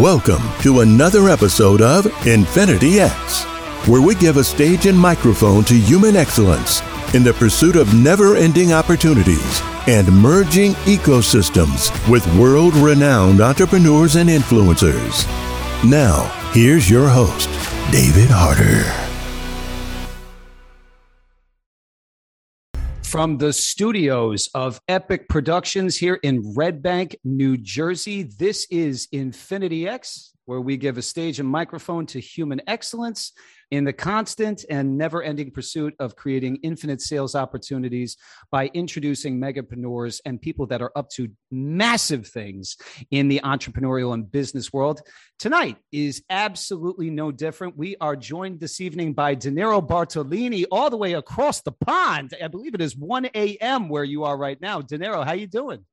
Welcome to another episode of Infinity X, where we give a stage and microphone to human excellence in the pursuit of never ending opportunities and merging ecosystems with world renowned entrepreneurs and influencers. Now, here's your host, David Harder. From the studios of Epic Productions here in Red Bank, New Jersey, this is Infinity X, where we give a stage and microphone to human excellence in the constant and never ending pursuit of creating infinite sales opportunities by introducing megapreneurs and people that are up to massive things in the entrepreneurial and business world. Tonight is absolutely no different. We are joined this evening by Deniero Bartolini all the way across the pond. I believe it is 1 a.m. where you are right now. Deniero, how you doing?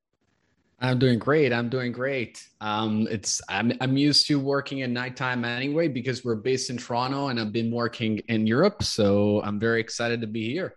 I'm doing great. I'm doing great. Um, it's I'm I'm used to working at nighttime anyway because we're based in Toronto and I've been working in Europe. So I'm very excited to be here.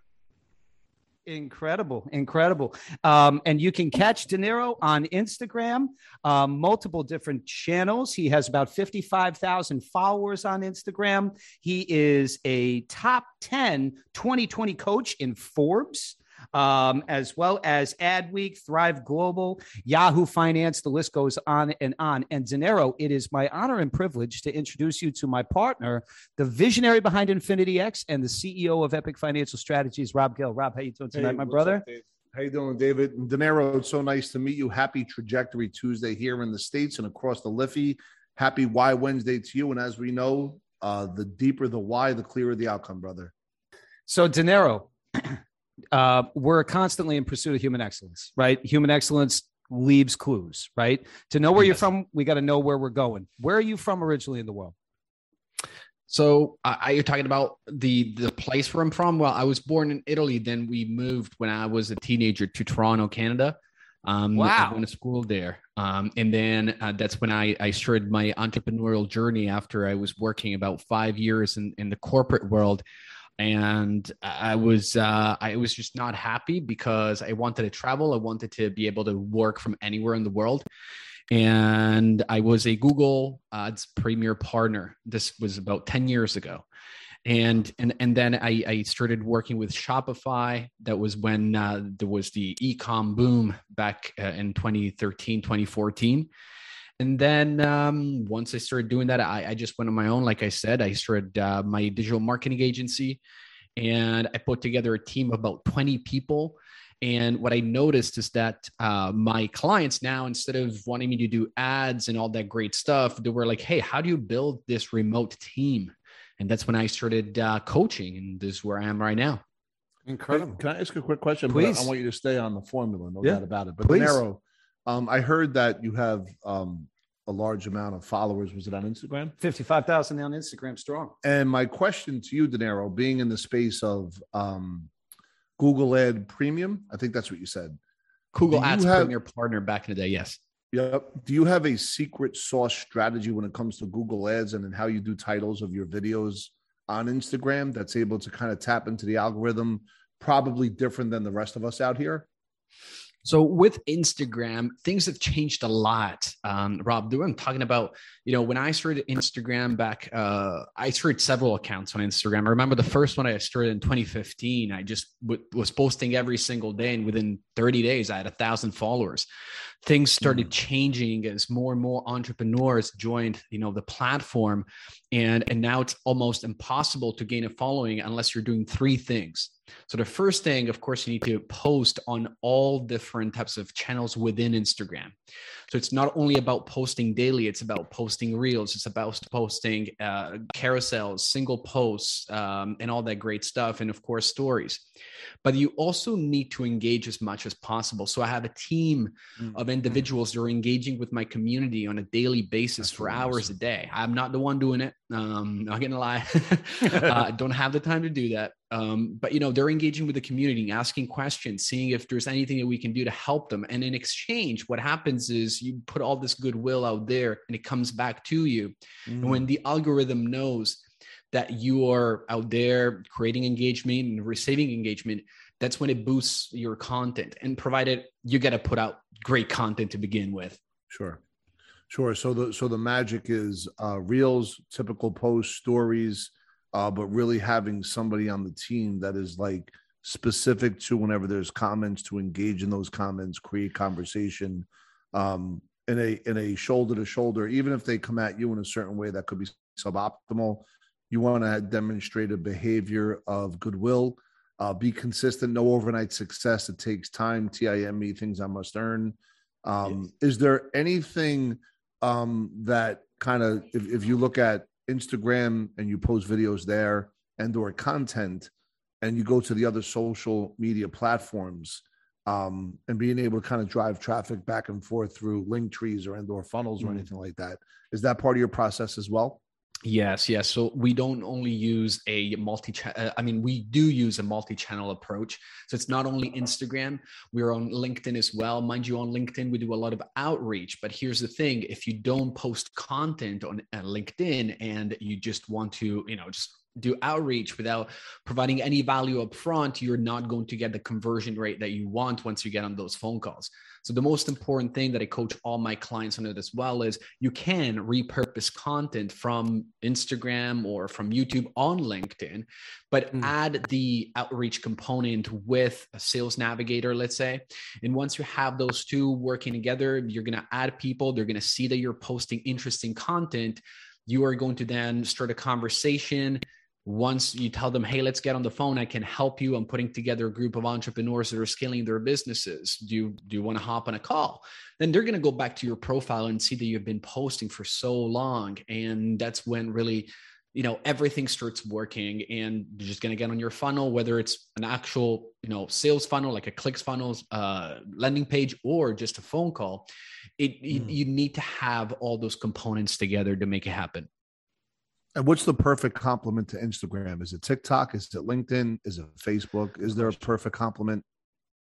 Incredible, incredible. Um, and you can catch Deniero on Instagram, um, multiple different channels. He has about 55,000 followers on Instagram. He is a top 10 2020 coach in Forbes um, as well as Adweek, Thrive Global, Yahoo Finance. The list goes on and on. And Deniero, it is my honor and privilege to introduce you to my partner, the visionary behind Infinity X and the CEO of Epic Financial Strategies, Rob Gill. Rob, how you doing tonight, Hey, my brother? up, How you doing, David? And Deniero, it's so nice to meet you. Happy Trajectory Tuesday here in the States and across the Liffey. Happy Why Wednesday to you. And as we know, uh, the deeper the why, the clearer the outcome, brother. So, Deniero, uh, we're constantly in pursuit of human excellence, right? Human excellence leaves clues, right? To know where you're from, we got to know where we're going. Where are you from originally in the world? So uh, are you talking about the the place where I'm from? Well, I was born in Italy. Then we moved when I was a teenager to Toronto, Canada. Um, Wow. I went to school there. Um, and then uh, that's when I, I started my entrepreneurial journey after I was working about five years in, in the corporate world. And I was uh, I was just not happy because I wanted to travel. I wanted to be able to work from anywhere in the world. And I was a Google Ads Premier partner. This was about 10 years ago and and and then I, I started working with Shopify. That was when uh, there was the e-com boom back uh, in 2013, 2014. And then um, once I started doing that, I, I just went on my own. Like I said, I started uh, my digital marketing agency, and I put together a team of about 20 people. And what I noticed is that uh, my clients now, instead of wanting me to do ads and all that great stuff, they were like, "Hey, how do you build this remote team?" and that's when I started uh, coaching, and this is where I am right now. Incredible. Can I ask a quick question? Please. I want you to stay on the formula, no Yeah. doubt about it. But Please. Deniero, um, I heard that you have um, a large amount of followers. Was it on Instagram? 55,000 on Instagram strong. And my question to you, Deniero, being in the space of um, Google Ad Premium, I think that's what you said. Google Ads have- Premier Partner back in the day, yes. Yep. Do you have a secret sauce strategy when it comes to Google Ads and then how you do titles of your videos on Instagram that's able to kind of tap into the algorithm, probably different than the rest of us out here? So with Instagram, things have changed a lot. Um, Rob, I'm talking about, you know, when I started Instagram back, uh, I started several accounts on Instagram. I remember the first one I started in 2015. I just w- was posting every single day, and within 30 days, I had a thousand followers. Things started changing as more and more entrepreneurs joined, you know, the platform, and and now it's almost impossible to gain a following unless you're doing three things. So the first thing, of course, you need to post on all different types of channels within Instagram. So it's not only about posting daily; it's about posting reels. It's about posting uh, carousels, single posts, um, and all that great stuff, and of course stories. But you also need to engage as much as possible. So I have a team of individuals that are engaging with my community on a daily basis That's for hours a day. I'm not the one doing it. Um, not gonna lie, uh, I don't have the time to do that. Um, but you know, they're engaging with the community, asking questions, seeing if there's anything that we can do to help them. And in exchange, what happens is you put all this goodwill out there, and it comes back to you. And when the algorithm knows that you are out there creating engagement and receiving engagement, that's when it boosts your content. And provided you got to put out great content to begin with. Sure. Sure. So the so the magic is uh, reels, typical post stories, uh, but really having somebody on the team that is like specific to whenever there's comments to engage in those comments, create conversation um, in a in a shoulder to shoulder. Even if they come at you in a certain way that could be suboptimal, you want to demonstrate a behavior of goodwill. Uh, be consistent. No overnight success. It takes time. Time things I must earn. Um, yes. Is there anything? um, that kind of if, if you look at Instagram and you post videos there and or content and you go to the other social media platforms um, and being able to kind of drive traffic back and forth through link trees or and or funnels or anything like that is that part of your process as well Yes, yes. So we don't only use a multi uh, I mean, we do use a multi channel approach. So it's not only Instagram, we're on LinkedIn as well. Mind you, on LinkedIn, we do a lot of outreach. But here's the thing if you don't post content on uh, LinkedIn and you just want to, you know, just do outreach without providing any value up front, you're not going to get the conversion rate that you want once you get on those phone calls. So the most important thing that I coach all my clients on it as well is you can repurpose content from Instagram or from YouTube on LinkedIn, but mm. add the outreach component with a sales navigator, let's say. And once you have those two working together, you're going to add people, they're going to see that you're posting interesting content. You are going to then start a conversation once you tell them, hey, let's get on the phone, I can help you. I'm putting together a group of entrepreneurs that are scaling their businesses. Do you do you want to hop on a call? Then they're going to go back to your profile and see that you've been posting for so long. And that's when really, you know, everything starts working and you're just going to get on your funnel, whether it's an actual, you know, sales funnel, like a clicks funnels, uh, landing page, or just a phone call. It, mm. you, you need to have all those components together to make it happen. And what's the perfect complement to Instagram? Is it TikTok? Is it LinkedIn? Is it Facebook? Is there a perfect complement?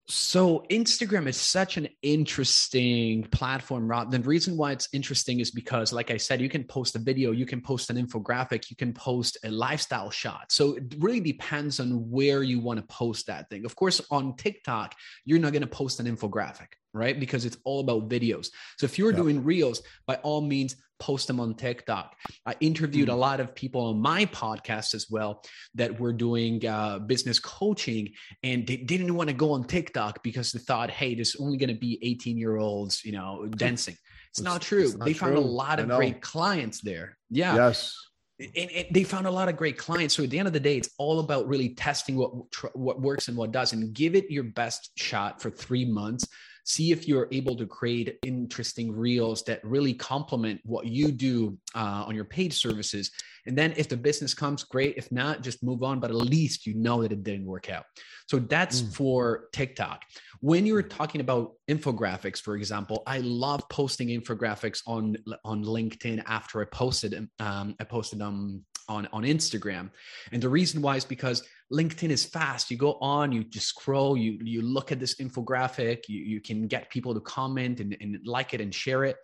So Instagram is such an interesting platform, Rob. The reason why it's interesting is because, like I said, you can post a video, you can post an infographic, you can post a lifestyle shot. So it really depends on where you want to post that thing. Of course, on TikTok, you're not going to post an infographic right? Because it's all about videos. So if you're doing reels, by all means, post them on TikTok. I interviewed mm-hmm. a lot of people on my podcast as well that were doing uh, business coaching and they didn't want to go on TikTok because they thought, hey, there's only going to be 18 year olds, you know, dancing. It's, it's not true. It's not they true. found a lot of great clients there. Yeah. Yes. And, and, they found a lot of great clients. So at the end of the day, it's all about really testing what what works and what doesn't. Give it your best shot for three months see if you're able to create interesting reels that really complement what you do uh, on your paid services. And then if the business comes, great. If not, just move on. But at least you know that it didn't work out. So that's mm. for TikTok. When you're talking about infographics, for example, I love posting infographics on on LinkedIn after I posted um, I posted them on on Instagram. And the reason why is because LinkedIn is fast. You go on, you just scroll, you you look at this infographic, you, you can get people to comment and, and like it and share it.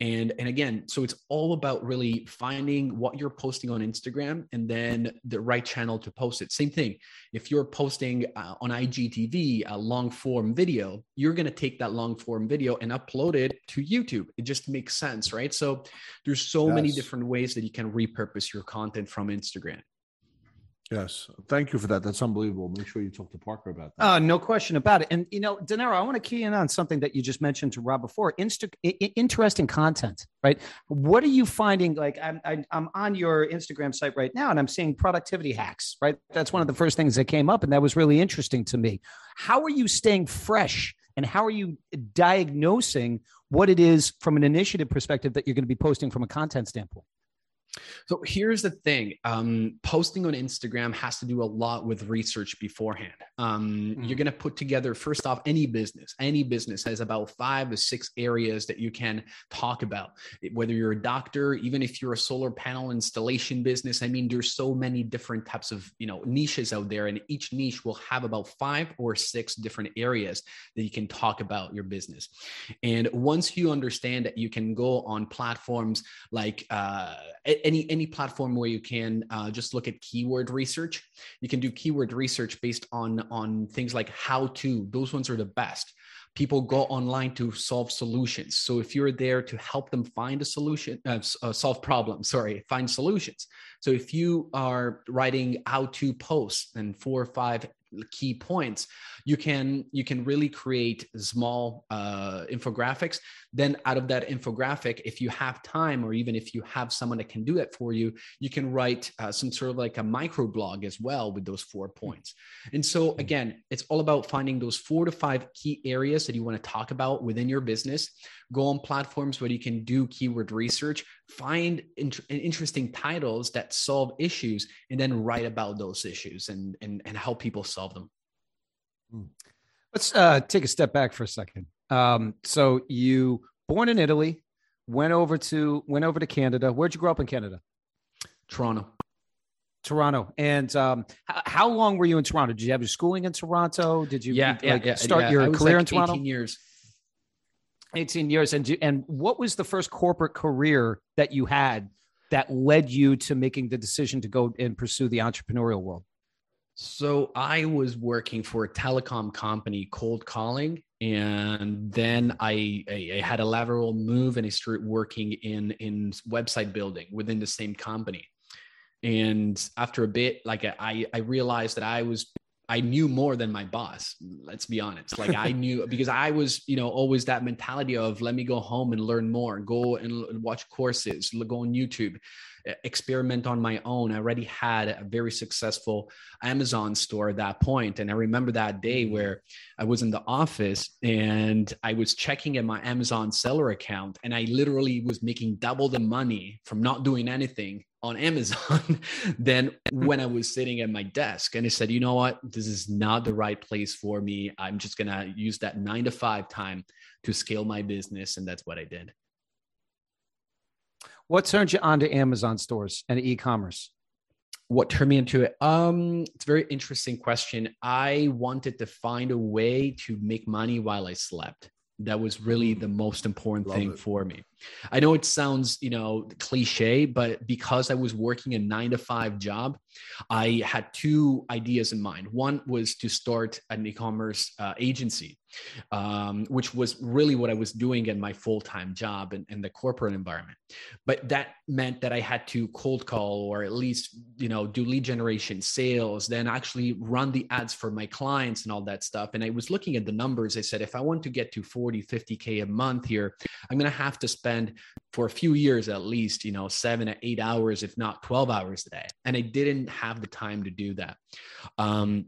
And and again, so it's all about really finding what you're posting on Instagram and then the right channel to post it. Same thing. If you're posting uh, on IGTV a long form video, you're going to take that long form video and upload it to YouTube. It just makes sense, right? So there's so yes. many different ways that you can repurpose your content from Instagram. Yes, thank you for that. That's unbelievable. Make sure you talk to Parker about that. Uh, no question about it. And you know, Deniero, I want to key in on something that you just mentioned to Rob before. Insta- interesting content, right? What are you finding? Like, I'm I'm on your Instagram site right now, and I'm seeing productivity hacks. Right, that's one of the first things that came up, and that was really interesting to me. How are you staying fresh? And how are you diagnosing what it is from an initiative perspective that you're going to be posting from a content standpoint? So here's the thing um, posting on Instagram has to do a lot with research beforehand. Um, mm. You're going to put together, first off, any business, any business has about five to six areas that you can talk about. Whether you're a doctor, even if you're a solar panel installation business, I mean, there's so many different types of you know niches out there, and each niche will have about five or six different areas that you can talk about your business. And once you understand that you can go on platforms like uh, any any platform where you can uh, just look at keyword research. You can do keyword research based on on things like how to. Those ones are the best. people go online to solve solutions so if you're there to help them find a solution uh, uh, solve problems sorry find solutions so if you are writing how to posts and four or five key points you can you can really create small uh, infographics. Then out of that infographic if you have time or even if you have someone that can do it for you you can write uh, some sort of like a micro blog as well with those four points. And so again it's all about finding those four to five key areas that you want to talk about within your business. Go on platforms where you can do keyword research find int- interesting titles that solve issues and then write about those issues and and, and help people solve them. hmm. Let's uh, take a step back for a second um, so you born in italy went over to went over to canada where'd you grow up in canada toronto Toronto. And um, how, how, long were you in Toronto? Did you have your schooling in Toronto? Did you yeah, like, yeah, start yeah. your career like in Toronto? 18 years. 18 years and and what was the first corporate career that you had that led you to making the decision to go and pursue the entrepreneurial world so i was working for a telecom company cold calling and then I, I, I had a lateral move and i started working in in website building within the same company and after a bit like i i realized that i was I knew more than my boss. Let's be honest. Like I knew because I was, you know, always that mentality of let me go home and learn more, go and watch courses, go on YouTube, experiment on my own. I already had a very successful Amazon store at that point, and I remember that day mm-hmm. where I was in the office and I was checking at my Amazon seller account, and I literally was making double the money from not doing anything on Amazon than when I was sitting at my desk. And I said, you know what? This is not the right place for me. I'm just going to use that nine to five time to scale my business. And that's what I did. What turned you on to Amazon stores and e-commerce? What turned me into it? Um, it's a very interesting question. I wanted to find a way to make money while I slept. That was really the most important Love thing it. for me. I know it sounds, you know, cliche, but because I was working a nine to five job, I had two ideas in mind. One was to start an e commerce uh, agency, um, which was really what I was doing in my full time job in, the corporate environment. But that meant that I had to cold call or at least, you know, do lead generation sales, then actually run the ads for my clients and all that stuff. And I was looking at the numbers. I said, if I want to get to 40, 50K a month here, I'm going to have to spend spend for a few years at least, you know, seven to eight hours, if not 12 hours a day. And I didn't have the time to do that. Um,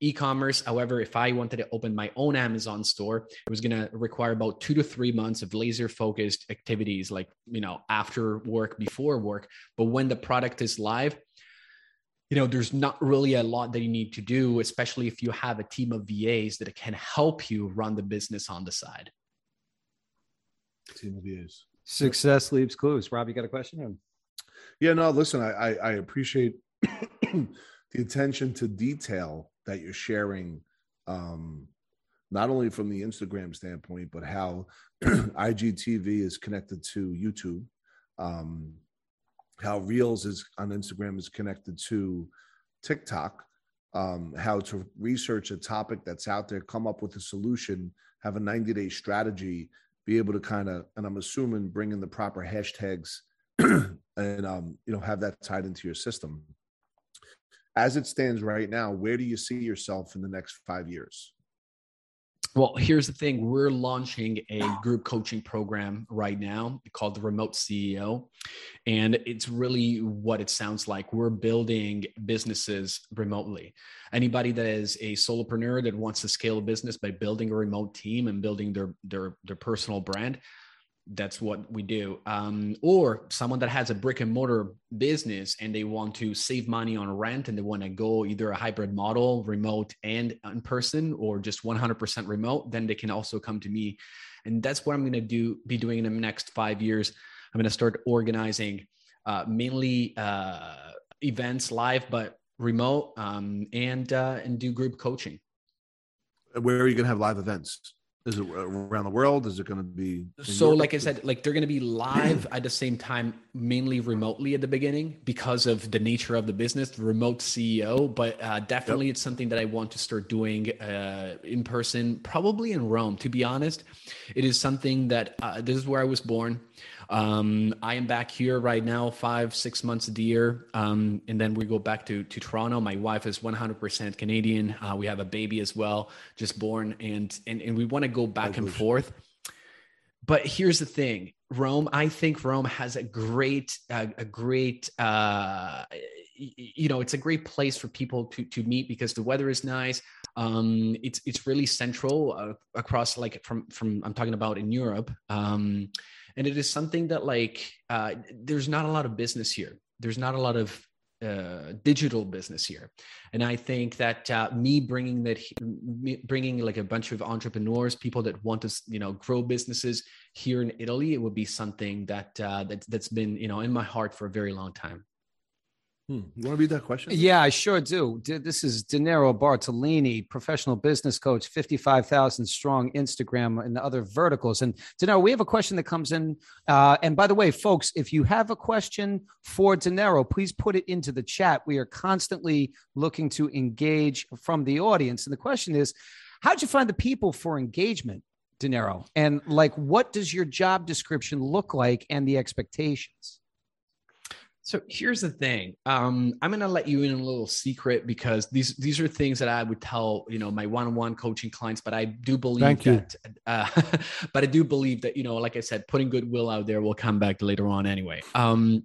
e-commerce however if i wanted to open my own amazon store it was going to require about two to three months of laser focused activities like you know after work before work but when the product is live you know there's not really a lot that you need to do especially if you have a team of VAs that can help you run the business on the side team of VAs. Success leaves clues. Rob, you got a question? Yeah, no, listen, I, I, I appreciate the attention to detail that you're sharing, um, not only from the Instagram standpoint, but how IGTV is connected to YouTube, um, how Reels is on Instagram is connected to TikTok, um, how to research a topic that's out there, come up with a solution, have a 90 day strategy be able to kind of, and I'm assuming bring in the proper hashtags and, um, you know, have that tied into your system. As it stands right now, where do you see yourself in the next five years? Well, here's the thing we're launching a group coaching program right now called the Remote CEO. And it's really what it sounds like. We're building businesses remotely. Anybody that is a solopreneur that wants to scale a business by building a remote team and building their, their, their personal brand, that's what we do. Um, or someone that has a brick and mortar business and they want to save money on rent and they want to go either a hybrid model, remote and in person, or just 100% remote, then they can also come to me. And that's what I'm going to do, be doing in the next five years. I'm going to start organizing uh, mainly uh, events live, but remote um, and, uh, and do group coaching. Where are you going to have live events? Is it around the world? Is it going to be? So, Europe? like I said, like they're going to be live at the same time, mainly remotely at the beginning because of the nature of the business, the remote CEO. But uh, definitely, yep. it's something that I want to start doing uh, in person, probably in Rome. To be honest, it is something that uh, this is where I was born. Um, I am back here right now, five, six months of the year. Um, and then we go back to, to Toronto. My wife is 100% Canadian. Uh, we have a baby as well, just born. And, and, and we want to go back and forth. But here's the thing Rome, I think Rome has a great, uh, a great, uh, you know, it's a great place for people to to meet because the weather is nice. Um, it's it's really central uh, across like from from I'm talking about in Europe. Um, and it is something that like uh, there's not a lot of business here. There's not a lot of uh, digital business here. And i think that uh, me bringing that me bringing like a bunch of entrepreneurs people that want to you know grow businesses here in italy it would be something that uh, that that's been you know in my heart for a very long time Hmm. You want to read that question? Yeah, I sure do. This is Deniero Bartolini, professional business coach, 55,000 strong Instagram and other verticals. And Deniero, we have a question that comes in. Uh, and by the way, folks, if you have a question for Deniero, please put it into the chat. We are constantly looking to engage from the audience. And the question is, how'd you find the people for engagement? Deniero and like what does your job description look like and the expectations so here's the thing. Um, I'm gonna let you in a little secret because these these are things that I would tell you know my one-on-one coaching clients. But I do believe Thank that. Uh, but I do believe that you know, like I said, putting goodwill out there will come back later on anyway. Um,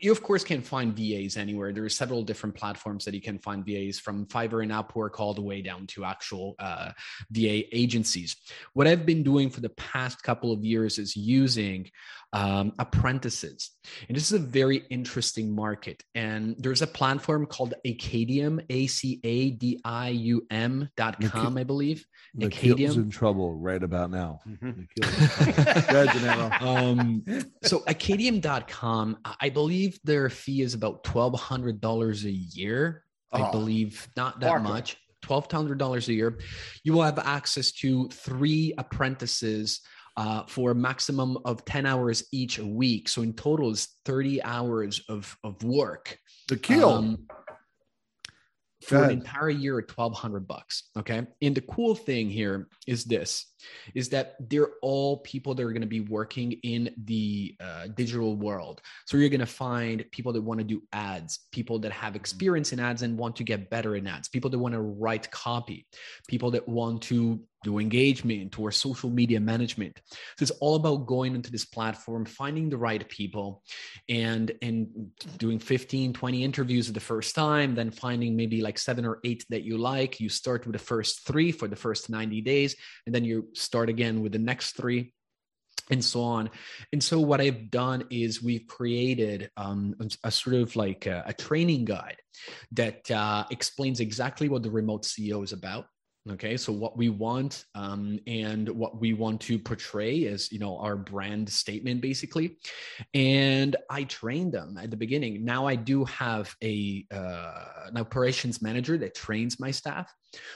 you of course can find VAs anywhere. There are several different platforms that you can find VAs from Fiverr and Upwork all the way down to actual uh, VA agencies. What I've been doing for the past couple of years is using um, apprentices. And this is a very interesting market. And there's a platform called Acadium, A C A D I U M dot com, I believe. Acadium. in trouble right about now. Mm-hmm. um, so Acadium.com, I believe their fee is about $1,200 a year. Oh, I believe not that much. $1,200 a year. You will have access to three apprentices uh, for a maximum of 10 hours each a week. So in total is 30 hours of, of work. The kill. Um, for an entire year at 1200 bucks okay? And the cool thing here is this is that they're all people that are going to be working in the uh, digital world. So you're going to find people that want to do ads people that have experience in ads and want to get better in ads people that want to write copy people that want to do engagement or social media management. So it's all about going into this platform, finding the right people and and doing 15, 20 interviews the first time, then finding maybe like seven or eight that you like. You start with the first three for the first 90 days, and then you start again with the next three and so on. And so what I've done is we've created um, a, a, sort of like a, a training guide that uh, explains exactly what the remote CEO is about okay so what we want um, and what we want to portray is you know our brand statement basically. And i trained them at the beginning. Now i do have a uh, an operations manager that trains my staff.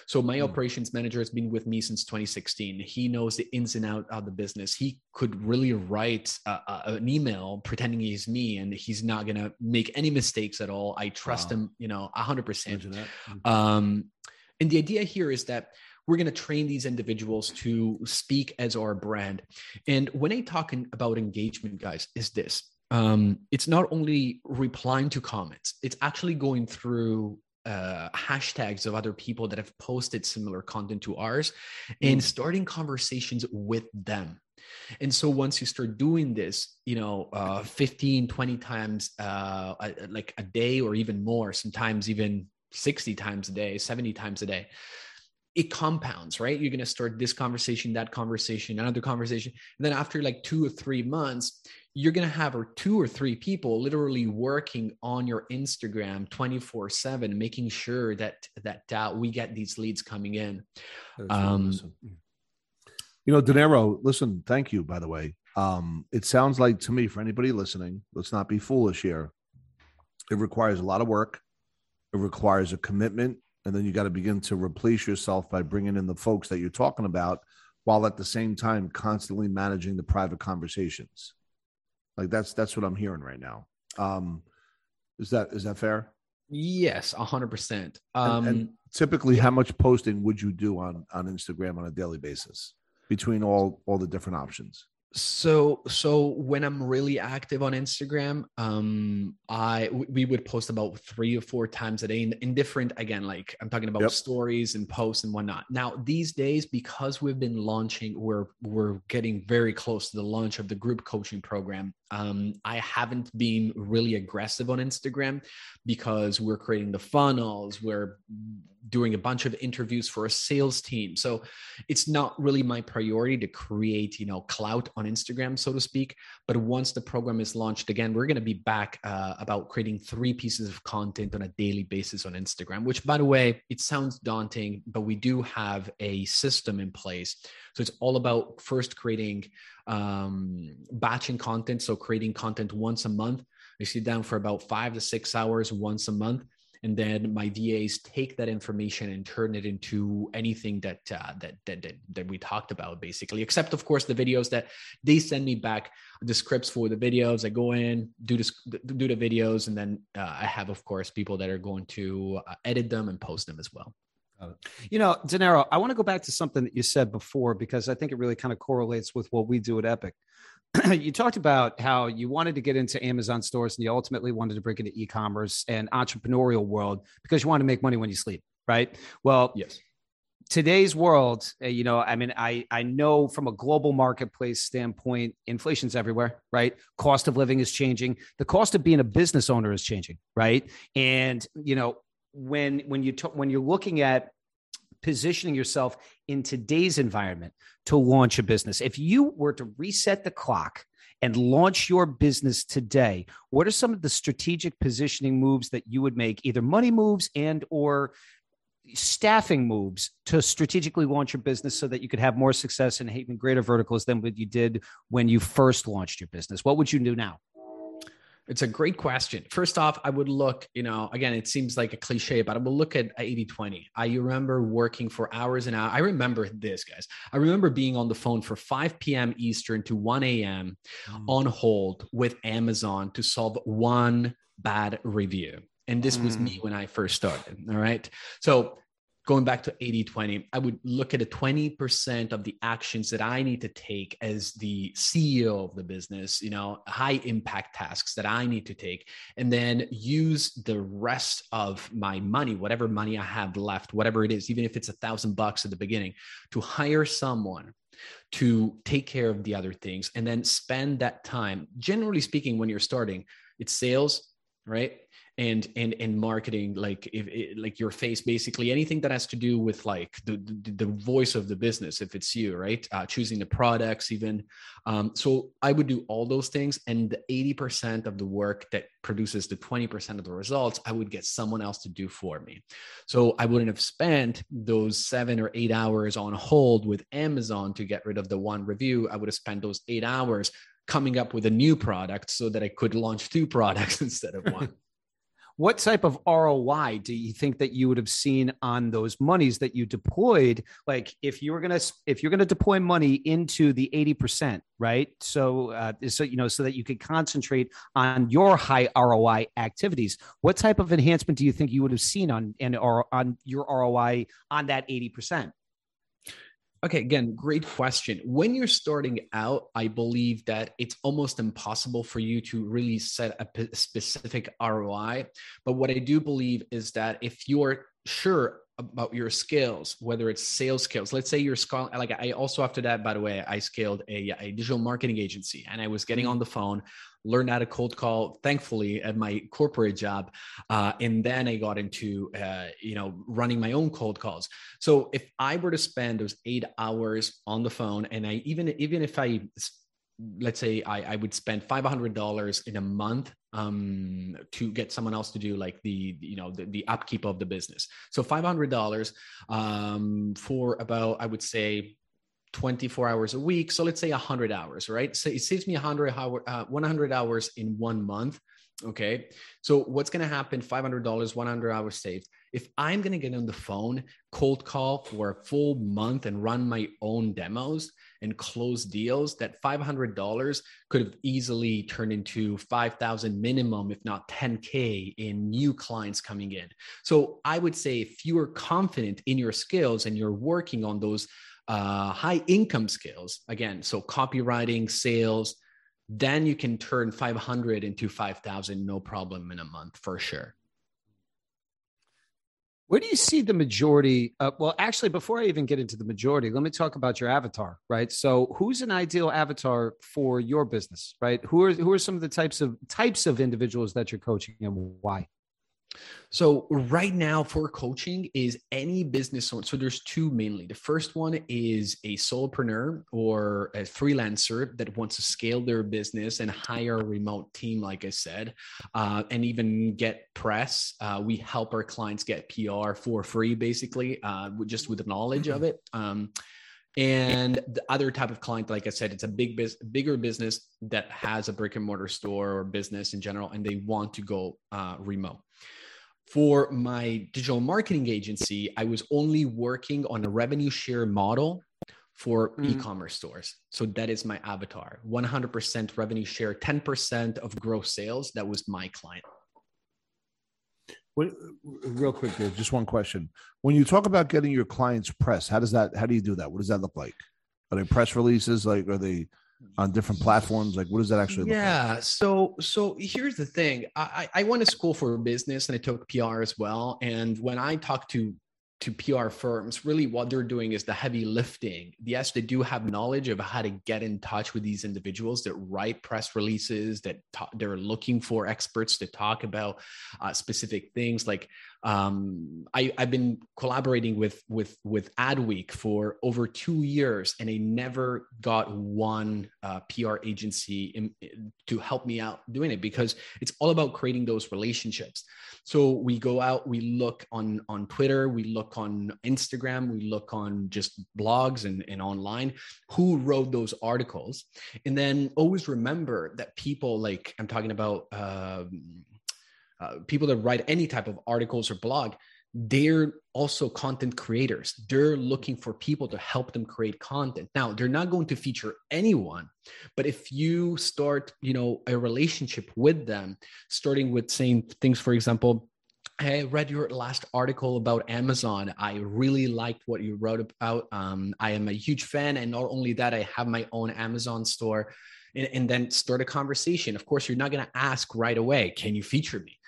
So my mm. operations manager has been with me since 2016 he knows the ins and out of the business. He could really write a, a, an email pretending he's me and he's not going to make any mistakes at all. I trust wow. him you know 100% hmm. um, and the idea here is that we're going to train these individuals to speak as our brand. And when I talk about engagement, guys, is this um, it's not only replying to comments, it's actually going through uh, hashtags of other people that have posted similar content to ours and mm. starting conversations with them. And so once you start doing this, you know, uh, 15, 20 times, uh, like a day or even more, sometimes even 60 times a day, 70 times a day, it compounds, right? You're going to start this conversation, that conversation, another conversation. And then after like two or three months, you're going to have or two or three people literally working on your Instagram 24 seven, making sure that, that uh, we get these leads coming in. Um, you know, Deniero, listen, thank you, by the way. Um, it sounds like to me, for anybody listening, let's not be foolish here. It requires a lot of work it requires a commitment, and then you got to begin to replace yourself by bringing in the folks that you're talking about while at the same time constantly managing the private conversations. Like that's that's what I'm hearing right now. Um, is that is that fair? Yes, hundred percent. Um, and, typically, how much posting would you do on on Instagram on a daily basis between all all the different options? So so when i'm really active on instagram um i we would post about three or four times a day in, in different again like i'm talking about yep. stories and posts and whatnot now these days because we've been launching we're we're getting very close to the launch of the group coaching program um i haven't been really aggressive on instagram because we're creating the funnels we're doing a bunch of interviews for a sales team. So it's not really my priority to create, you know, clout on Instagram, so to speak. But once the program is launched again, we're going to be back uh, about creating three pieces of content on a daily basis on Instagram, which by the way, it sounds daunting, but we do have a system in place. So it's all about first creating um, batching content. So creating content once a month. I sit down for about five to six hours once a month and then my VAs take that information and turn it into anything that, uh, that, that that that we talked about, basically. Except, of course, the videos that they send me back the scripts for the videos. I go in, do this, do the videos, and then uh, I have, of course, people that are going to uh, edit them and post them as well. You know, Deniero, I want to go back to something that you said before because I think it really kind of correlates with what we do at Epic. you talked about how you wanted to get into Amazon stores and you ultimately wanted to break into e-commerce and entrepreneurial world because you want to make money when you sleep, right? Well, yes. Today's world, uh, you know, I mean, I I know from a global marketplace standpoint, inflation's everywhere, right? Cost of living is changing. The cost of being a business owner is changing, right? And you know, when when you t- when you're looking at positioning yourself in today's environment to launch a business. If you were to reset the clock and launch your business today, what are some of the strategic positioning moves that you would make, either money moves and or staffing moves to strategically launch your business so that you could have more success and even greater verticals than what you did when you first launched your business? What would you do now? It's a great question. First off, I would look, you know, again, it seems like a cliche, but I will look at 80 20. I remember working for hours and hours. I remember this, guys. I remember being on the phone for 5 p.m. Eastern to 1 a.m. Mm. on hold with Amazon to solve one bad review. And this was me mm. when I first started. All right. So going back to 80 20, I would look at the 20% of the actions that I need to take as the CEO of the business, you know, high impact tasks that I need to take, and then use the rest of my money, whatever money I have left, whatever it is, even if it's a thousand bucks at the beginning, to hire someone to take care of the other things and then spend that time. Generally speaking, when you're starting, it's sales, right? and and and marketing like if it, like your face basically anything that has to do with like the, the, the voice of the business if it's you right? Uh, choosing the products even. Um, so i would do all those things and the 80% of the work that produces the 20% of the results i would get someone else to do for me. So i wouldn't have spent those seven or eight hours on hold with amazon to get rid of the one review. I would have spent those eight hours coming up with a new product so that I could launch two products instead of one. What type of ROI do you think that you would have seen on those monies that you deployed? Like if you were gonna if you're gonna deploy money into the eighty percent, right? So uh, so you know so that you could concentrate on your high ROI activities. What type of enhancement do you think you would have seen on and or on your ROI on that eighty percent? Okay, again, great question. When you're starting out, I believe that it's almost impossible for you to really set a p- specific ROI. But what I do believe is that if you're sure about your skills, whether it's sales skills. Let's say you're scaling, like I also after that, by the way, I scaled a, a digital marketing agency and I was getting mm-hmm. on the phone, learned how to cold call, thankfully at my corporate job. Uh, and then I got into, uh, you know, running my own cold calls. So if I were to spend those eight hours on the phone and I, even, even if I let's say I, I would spend $500 in a month um, to get someone else to do like the, you know, the, the upkeep of the business. So $500 um, for about, I would say 24 hours a week. So let's say 100 hours, right? So it saves me 100, hour, uh, 100 hours in one month. Okay. So what's going to happen? $500, 100 hours saved. If I'm going to get on the phone, cold call for a full month and run my own demos and close deals, that $500 could have easily turned into 5,000 minimum, if not 10K in new clients coming in. So I would say if you are confident in your skills and you're working on those uh, high income skills, again, so copywriting, sales, then you can turn 500 into 5000 no problem in a month for sure. Where do you see the majority uh, well actually before i even get into the majority let me talk about your avatar right? So who's an ideal avatar for your business right? Who are who are some of the types of types of individuals that you're coaching and why so right now for coaching is any business owner. So there's two mainly. The first one is a solopreneur or a freelancer that wants to scale their business and hire a remote team, like I said, uh, and even get press. Uh, we help our clients get PR for free, basically, uh, just with the knowledge of it. Um, and the other type of client, like I said, it's a big business, bigger business that has a brick and mortar store or business in general, and they want to go uh, remote for my digital marketing agency, I was only working on a revenue share model for mm. e-commerce stores. So that is my avatar. 100% revenue share, 10% of gross sales. That was my client. What, real quick, just one question. When you talk about getting your clients press, how does that? How do you do that? What does that look like? Are they press releases? Like, are they on different platforms? Like, what does that actually? Yeah. Like? So, so here's the thing. I I went to school for business and I took PR as well. And when I talk to to PR firms, really what they're doing is the heavy lifting. Yes, they do have knowledge of how to get in touch with these individuals that write press releases, that they're looking for experts to talk about uh, specific things. Like um, I, have been collaborating with with with Adweek for over two years, and I never got one uh, PR agency in, to help me out doing it because it's all about creating those relationships. So we go out, we look on on Twitter, we look on Instagram, we look on just blogs and, and online who wrote those articles, and then always remember that people like I'm talking about. Um, uh, people that write any type of articles or blog they're also content creators they're looking for people to help them create content now they're not going to feature anyone but if you start you know a relationship with them starting with saying things for example I read your last article about Amazon. I really liked what you wrote about. Um, I am a huge fan. And not only that, I have my own Amazon store and, and then start a conversation. Of course, you're not going to ask right away, can you feature me?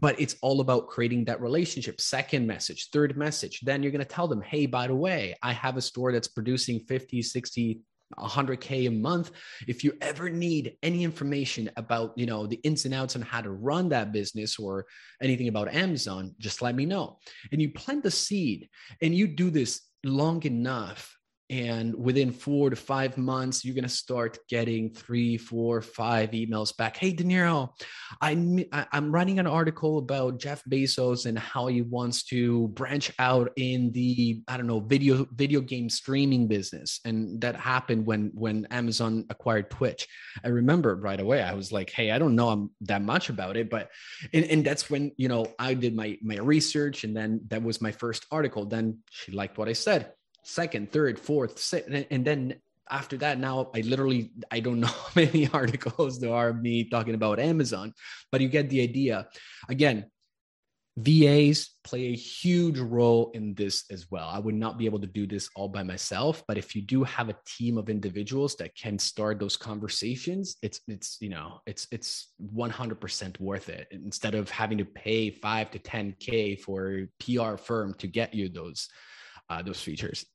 But it's all about creating that relationship. Second message third message. Then you're going to tell them hey by the way i have a store that's producing 50 60 100k a month. If you ever need any information about you know the ins and outs on how to run that business or anything about amazon just let me know. And you plant the seed and you do this long enough and within four to five months you're going to start getting three four five emails back. Hey Deniero i'm i'm writing an article about jeff bezos and how he wants to branch out in the i don't know video video game streaming business. And that happened when when amazon acquired twitch. I remember right away i was like hey i don't know that much about it but and, and that's when you know i did my my research and then that was my first article. Then she liked what i said second, third, fourth, sixth, and then after that, now I literally I don't know how many articles there are me talking about Amazon, but you get the idea. Again, VAs play a huge role in this as well. I would not be able to do this all by myself, but if you do have a team of individuals that can start those conversations, it's it's you know it's it's 100% worth it instead of having to pay five to 10k for a PR firm to get you those uh, those features.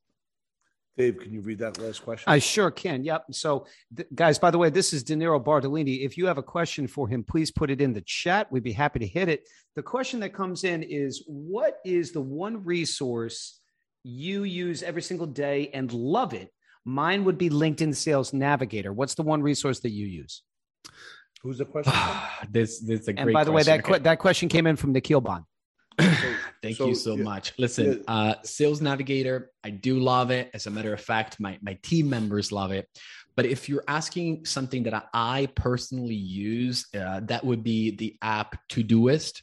Dave, can you read that last question? I sure can. Yep. So, th- guys, by the way, this is Deniero Bartolini. If you have a question for him, please put it in the chat. We'd be happy to hit it. The question that comes in is What is the one resource you use every single day and love it? Mine would be LinkedIn Sales Navigator. What's the one resource that you use? Who's the question? this, this is a great And by the question. way, that, okay. that question came in from Nikhil Bond. Thank so, you so yeah, much. Listen, yeah. uh, Sales Navigator, I do love it. As a matter of fact, my, my team members love it. But if you're asking something that I personally use, uh, that would be the app Todoist.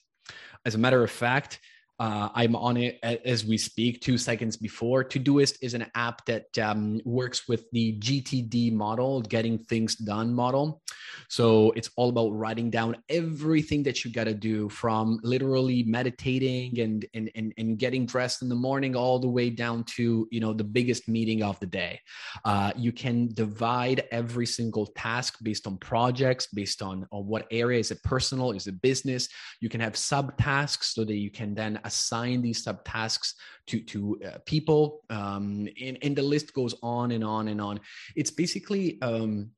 As a matter of fact, uh, I'm on it as we speak, two seconds before. Todoist is an app that um, works with the GTD model, getting things done model. So it's all about writing down everything that you got to do from literally meditating and, and, and, and getting dressed in the morning all the way down to, you know, the biggest meeting of the day. Uh, you can divide every single task based on projects, based on, on what area is it personal, is it business. You can have subtasks so that you can then assign these subtasks to to uh, people um, and, and the list goes on and on and on it's basically um,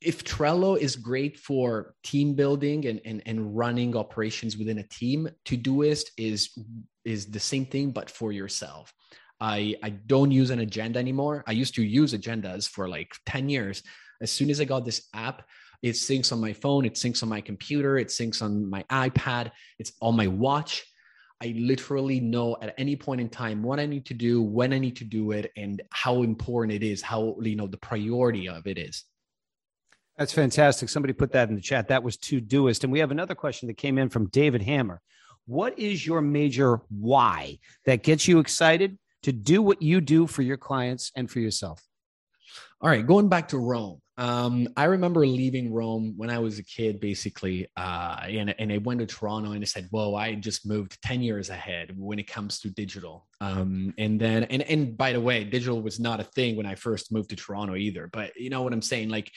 if Trello is great for team building and, and, and running operations within a team, Todoist is is the same thing but for yourself. I I don't use an agenda anymore. I used to use agendas for like 10 years. As soon as I got this app, it syncs on my phone, it syncs on my computer, it syncs on my iPad, it's on my watch. I literally know at any point in time what I need to do, when I need to do it, and how important it is, how, you know, the priority of it is. That's fantastic. Somebody put that in the chat. That was Todoist. And we have another question that came in from David Hammer. What is your major why that gets you excited to do what you do for your clients and for yourself? All right, going back to Rome. Um, I remember leaving Rome when I was a kid, basically, uh, and, and I went to Toronto and I said, "Whoa, I just moved ten years ahead when it comes to digital." Um, and then, and and by the way, digital was not a thing when I first moved to Toronto either. But you know what I'm saying? Like,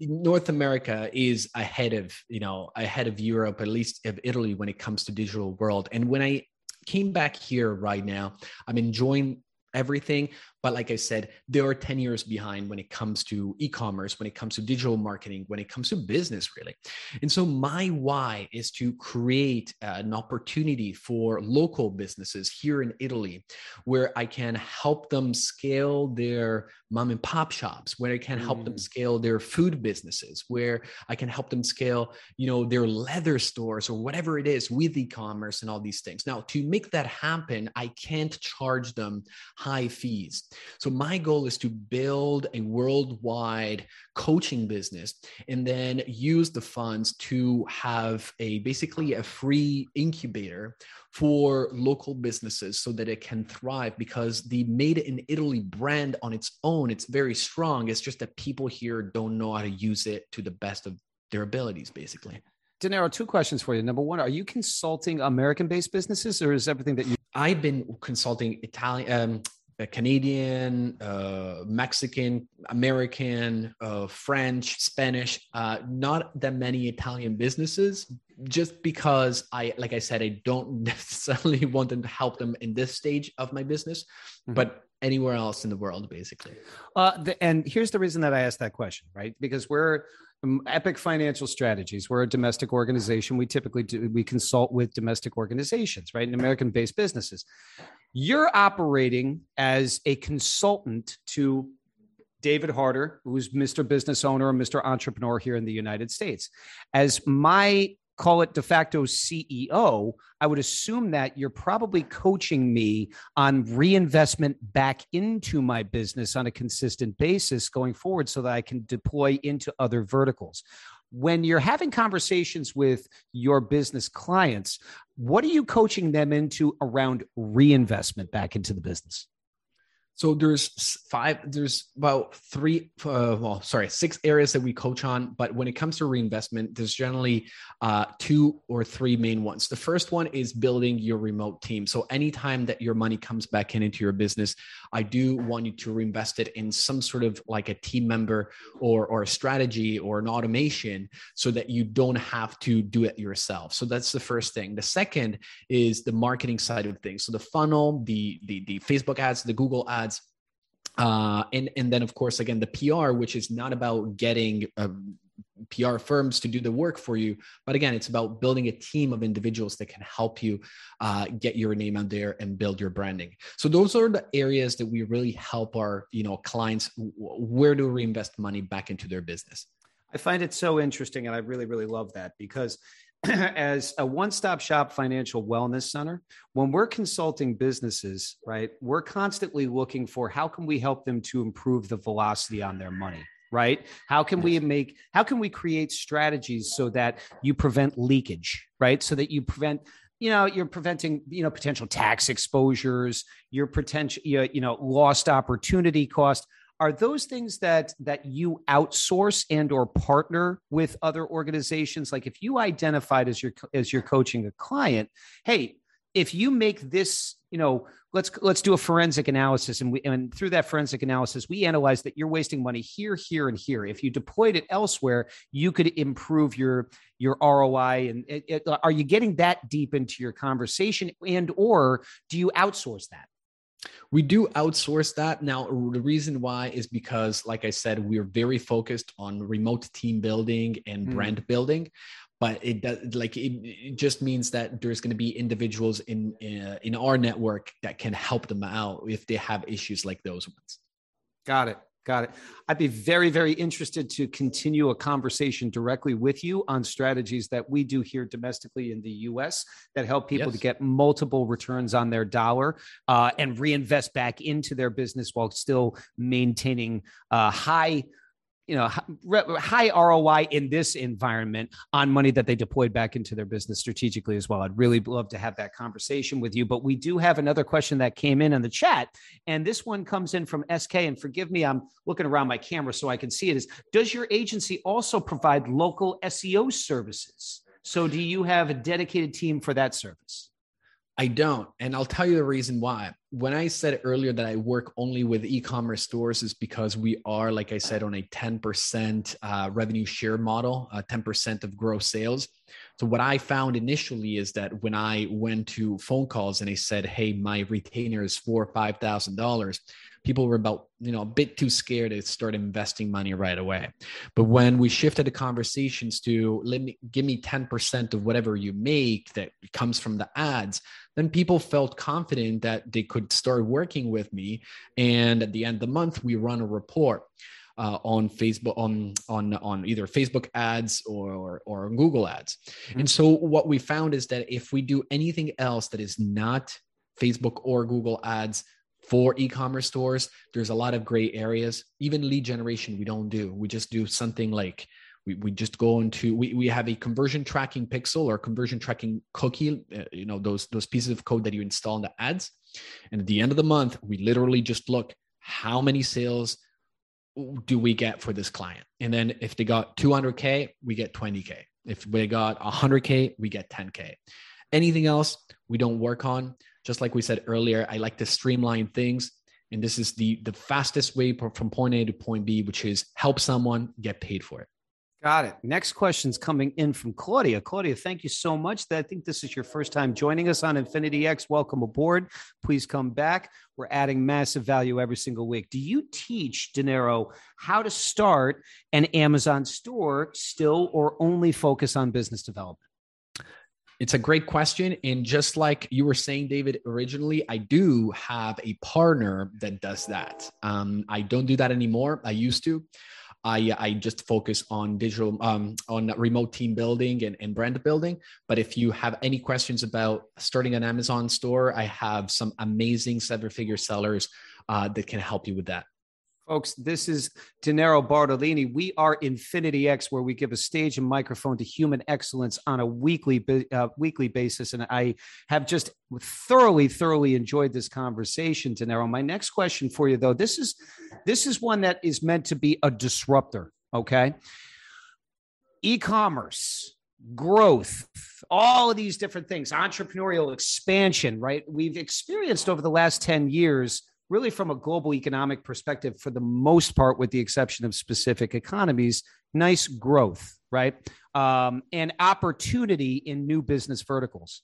North America is ahead of you know ahead of Europe, at least of Italy, when it comes to digital world. And when I came back here right now, I'm enjoying everything but like I said, they are 10 years behind when it comes to e commerce, when it comes to digital marketing, when it comes to business, really. And so, my why is to create uh, an opportunity for local businesses here in Italy where I can help them scale their mom and pop shops, where I can help mm. them scale their food businesses, where I can help them scale, you know, their leather stores or whatever it is with e commerce and all these things. Now, to make that happen, I can't charge them high fees. So my goal is to build a worldwide coaching business and then use the funds to have a basically a free incubator for local businesses so that it can thrive because the made in Italy brand on its own it's very strong it's just that people here don't know how to use it to the best of their abilities basically Deniero, two questions for you. Number one, are you consulting American based businesses or is everything that you? I've been consulting Italian, um, Canadian, uh, Mexican, American, uh, French, Spanish, uh, not that many Italian businesses, just because I, like I said, I don't necessarily want them to help them in this stage of my business, mm-hmm. but anywhere else in the world, basically. Uh, the, and here's the reason that I asked that question, right? Because we're Epic Financial Strategies. We're a domestic organization. We typically do, we consult with domestic organizations, right? And American based businesses. You're operating as a consultant to David Harder, who's Mr. Business Owner and Mr. Entrepreneur here in the United States. As my call it de facto CEO, I would assume that you're probably coaching me on reinvestment back into my business on a consistent basis going forward so that I can deploy into other verticals when you're having conversations with your business clients, what are you coaching them into around reinvestment back into the business? So there's five, there's about three, uh, well, sorry, six areas that we coach on. But when it comes to reinvestment, there's generally uh, two or three main ones. The first one is building your remote team. So anytime that your money comes back in into your business, I do want you to reinvest it in some sort of like a team member or or a strategy or an automation, so that you don't have to do it yourself. So that's the first thing. The second is the marketing side of things. So the funnel, the the the Facebook ads, the Google ads ads uh, and and then of course again the PR, which is not about getting um, PR firms to do the work for you, but again, it's about building a team of individuals that can help you uh, get your name out there and build your branding. So those are the areas that we really help our you know clients where to reinvest money back into their business. I find it so interesting, and I really really love that because as a one-stop shop financial wellness center when we're consulting businesses right we're constantly looking for how can we help them to improve the velocity on their money right? How can we make how can we create strategies so that you prevent leakage right? So that you prevent you know you're preventing you know potential tax exposures your potential you know lost opportunity cost are those things that that you outsource and or partner with other organizations like if you identified as your as you're coaching a client hey if you make this, you know, let's let's do a forensic analysis, and we and through that forensic analysis, we analyze that you're wasting money here, here, and here. If you deployed it elsewhere, you could improve your your ROI. And it, it, are you getting that deep into your conversation, and or do you outsource that? We do outsource that. Now, the reason why is because, like I said, we're very focused on remote team building and mm. brand building but it does like it, it just means that there's going to be individuals in uh, in our network that can help them out if they have issues like those ones got it got it i'd be very very interested to continue a conversation directly with you on strategies that we do here domestically in the us that help people yes. to get multiple returns on their dollar uh, and reinvest back into their business while still maintaining uh, high you know high ROI in this environment on money that they deployed back into their business strategically as well. I'd really love to have that conversation with you. But we do have another question that came in on the chat, and this one comes in from SK. And forgive me, I'm looking around my camera so I can see it. Is does your agency also provide local SEO services? So do you have a dedicated team for that service? I don't. And I'll tell you the reason why. When I said earlier that I work only with e commerce stores, is because we are, like I said, on a 10% uh, revenue share model, uh, 10% of gross sales. So, what I found initially is that when I went to phone calls and they said, Hey, my retainer is four or $5,000, people were about you know a bit too scared to start investing money right away but when we shifted the conversations to let me give me 10% of whatever you make that comes from the ads then people felt confident that they could start working with me and at the end of the month we run a report uh, on Facebook on on on either Facebook ads or or, or Google ads. Mm-hmm. And so what we found is that if we do anything else that is not Facebook or Google ads, for e-commerce stores there's a lot of gray areas. Even lead generation we don't do. We just do something like we, we just go into we, we have a conversion tracking pixel or conversion tracking cookie uh, you know those those pieces of code that you install in the ads. And at the end of the month we literally just look how many sales do we get for this client. And then if they got 200k we get 20k if they got 100k we get 10k anything else we don't work on just like we said earlier, I like to streamline things. And this is the, the fastest way from point A to point B, which is help someone get paid for it. Got it. Next question's coming in from Claudia. Claudia, thank you so much. I think this is your first time joining us on Infinity X. Welcome aboard. Please come back. We're adding massive value every single week. Do you teach Deniero how to start an Amazon store still or only focus on business development? It's a great question. And just like you were saying, David, originally, I do have a partner that does that. Um, I don't do that anymore. I used to. I, I just focus on digital, um, on remote team building and, and brand building. But if you have any questions about starting an Amazon store, I have some amazing seven figure sellers uh, that can help you with that. Folks, this is Deniero Bartolini. We are Infinity X, where we give a stage and microphone to human excellence on a weekly uh, weekly basis. And I have just thoroughly, thoroughly enjoyed this conversation, Deniero. My next question for you, though, this is this is one that is meant to be a disruptor. Okay, e-commerce growth all of these different things entrepreneurial expansion right we've experienced over the last 10 years really from a global economic perspective, for the most part, with the exception of specific economies, nice growth, right? Um, and opportunity in new business verticals.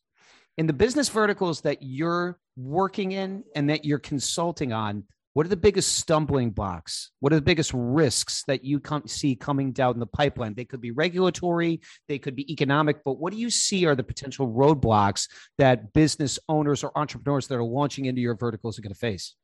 In the business verticals that you're working in and that you're consulting on, what are the biggest stumbling blocks? What are the biggest risks that you come, see coming down the pipeline? They could be regulatory, they could be economic, but what do you see are the potential roadblocks that business owners or entrepreneurs that are launching into your verticals are going to face?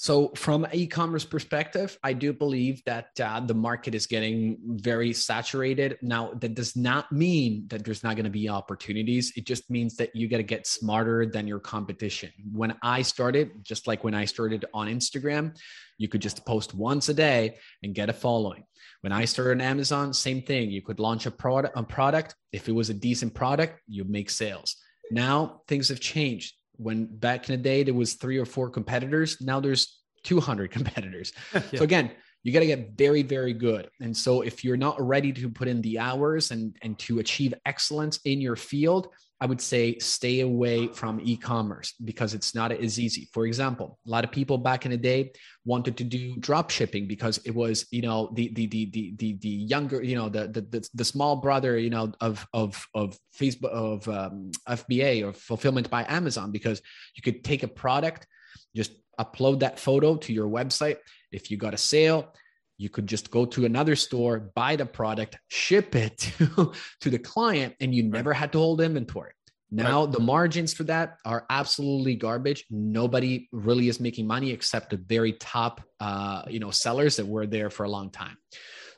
So, from e-commerce perspective, I do believe that uh, the market is getting very saturated. Now, that does not mean that there's not going to be opportunities. It just means that you got to get smarter than your competition. When I started, just like when I started on Instagram, you could just post once a day and get a following. When I started on Amazon, same thing. You could launch a product. A product. If it was a decent product, you make sales. Now things have changed when back in the day there was three or four competitors now there's 200 competitors yeah. so again you got to get very very good and so if you're not ready to put in the hours and and to achieve excellence in your field I would say stay away from e-commerce because it's not as easy. For example, a lot of people back in the day wanted to do drop shipping because it was, you know, the the the the the, the younger, you know, the, the the small brother, you know, of of of Facebook of um, FBA or fulfillment by Amazon because you could take a product, just upload that photo to your website. If you got a sale, you could just go to another store, buy the product, ship it to, to the client, and you never had to hold inventory. Now right. the margins for that are absolutely garbage. Nobody really is making money except the very top, uh, you know, sellers that were there for a long time.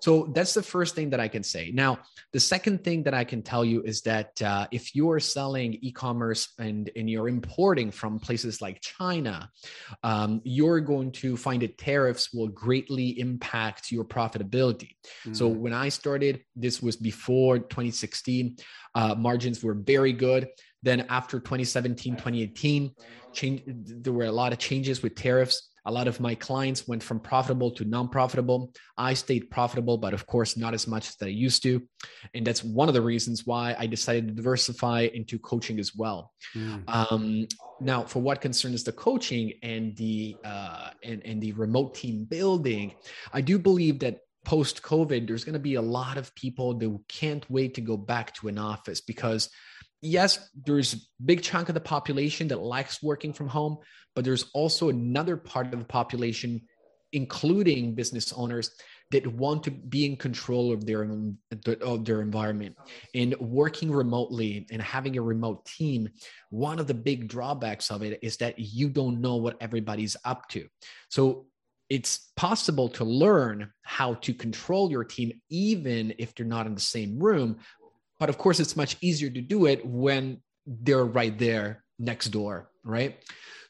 So that's the first thing that I can say. Now, the second thing that I can tell you is that uh, if you're selling e-commerce and, and you're importing from places like China, um, you're going to find that tariffs will greatly impact your profitability. Mm-hmm. So when I started, this was before 2016, uh, margins were very good. Then after 2017, 2018, change, there were a lot of changes with tariffs a lot of my clients went from profitable to non-profitable. I stayed profitable but of course not as much as i used to. And that's one of the reasons why i decided to diversify into coaching as well. Mm. um, now for what concerns the coaching and the uh, and, and the remote team building i do believe that post covid there's going to be a lot of people that can't wait to go back to an office because yes, there's a big chunk of the population that likes working from home, but there's also another part of the population, including business owners, that want to be in control of their of their environment. And working remotely and having a remote team, one of the big drawbacks of it is that you don't know what everybody's up to. So it's possible to learn how to control your team even if they're not in the same room but of course, it's much easier to do it when they're right there next door, right?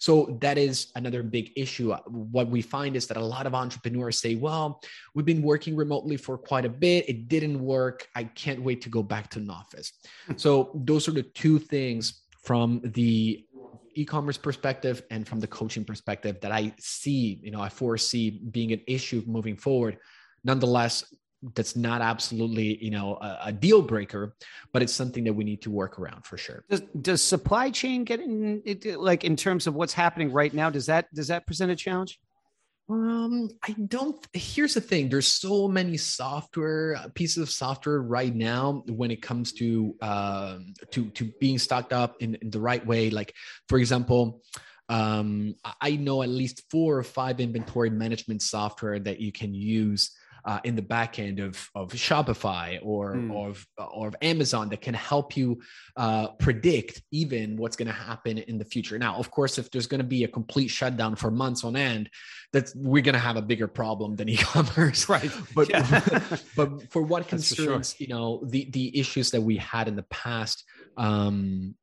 So that is another big issue. Uh, what we find is that a lot of entrepreneurs say, well, we've been working remotely for quite a bit. It didn't work. I can't wait to go back to an office. Hmm. so those are the two things from the e-commerce perspective and from the coaching perspective that I see, you know, I foresee being an issue moving forward. Nonetheless, that's not absolutely you know a, a, deal breaker but it's something that we need to work around for sure. Does, does supply chain get in it, like in terms of what's happening right now does that does that present a challenge? Um i don't here's the thing there's so many software uh, pieces of software right now when it comes to um to to being stocked up in, in the right way. Like for example um, I know at least four or five inventory management software that you can use uh, in the back end of, of Shopify or, mm. or, of, or of Amazon that can help you uh, predict even what's going to happen in the future. Now, of course, if there's going to be a complete shutdown for months on end, that's we're going to have a bigger problem than e-commerce, right? But yeah. but for what concerns, sure. you know, the the issues that we had in the past, um,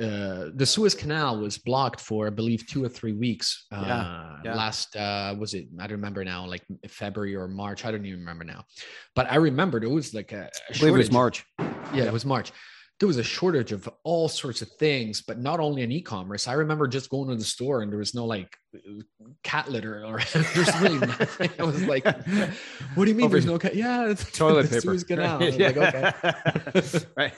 uh, the Suez Canal was blocked for, I believe, two or three weeks. Uh, yeah, yeah. Last, uh, was it? I don't remember now, like February or March. I don't even remember now. But I remember there was like a, believe it was March. Yeah, yeah, it was March. There was a shortage of all sorts of things, but not only in e-commerce. I remember just going to the store and there was no like cat litter or there's really nothing. I was like, "What do you mean Over, there's no cat? Yeah, toilet paper. Suez Canal. Right. Yeah. Like, okay. right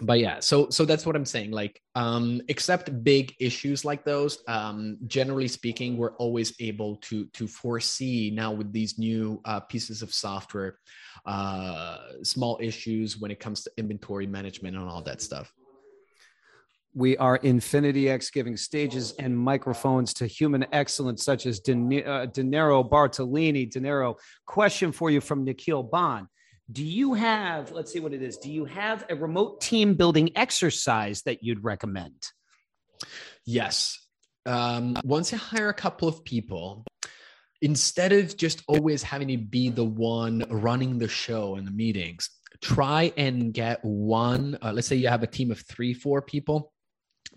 but yeah so so that's what i'm saying like um except big issues like those um generally speaking we're always able to to foresee now with these new uh, pieces of software uh small issues when it comes to inventory management and all that stuff we are Infinity X giving stages and microphones to human excellence such as De, uh, Deniero Bartolini. Deniero, question for you from Nikhil Bond do you have let's see what it is do you have a remote team building exercise that you'd recommend yes um, once you hire a couple of people, instead of just always having to be the one running the show and the meetings, try and get one. Uh, let's say you have a team of three, four people.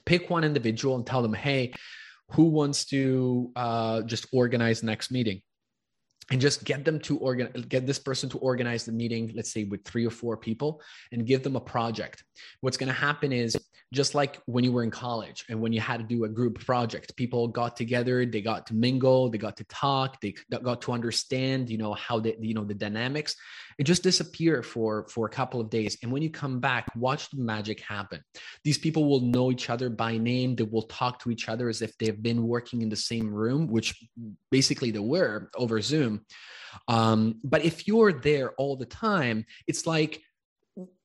Pick one individual and tell them, hey, who wants to uh, just organize the next meeting? And just get them to organ get this person to organize the meeting let's say with three or four people and give them a project. What's going to happen is just like when you were in college and when you had to do a group project people got together they got to mingle they got to talk they got to understand you know how the you know the dynamics. It just disappear for for a couple of days. And when you come back watch the magic happen. These people will know each other by name. They will talk to each other as if they've been working in the same room which basically they were over zoom. Um, but if you're there all the time it's like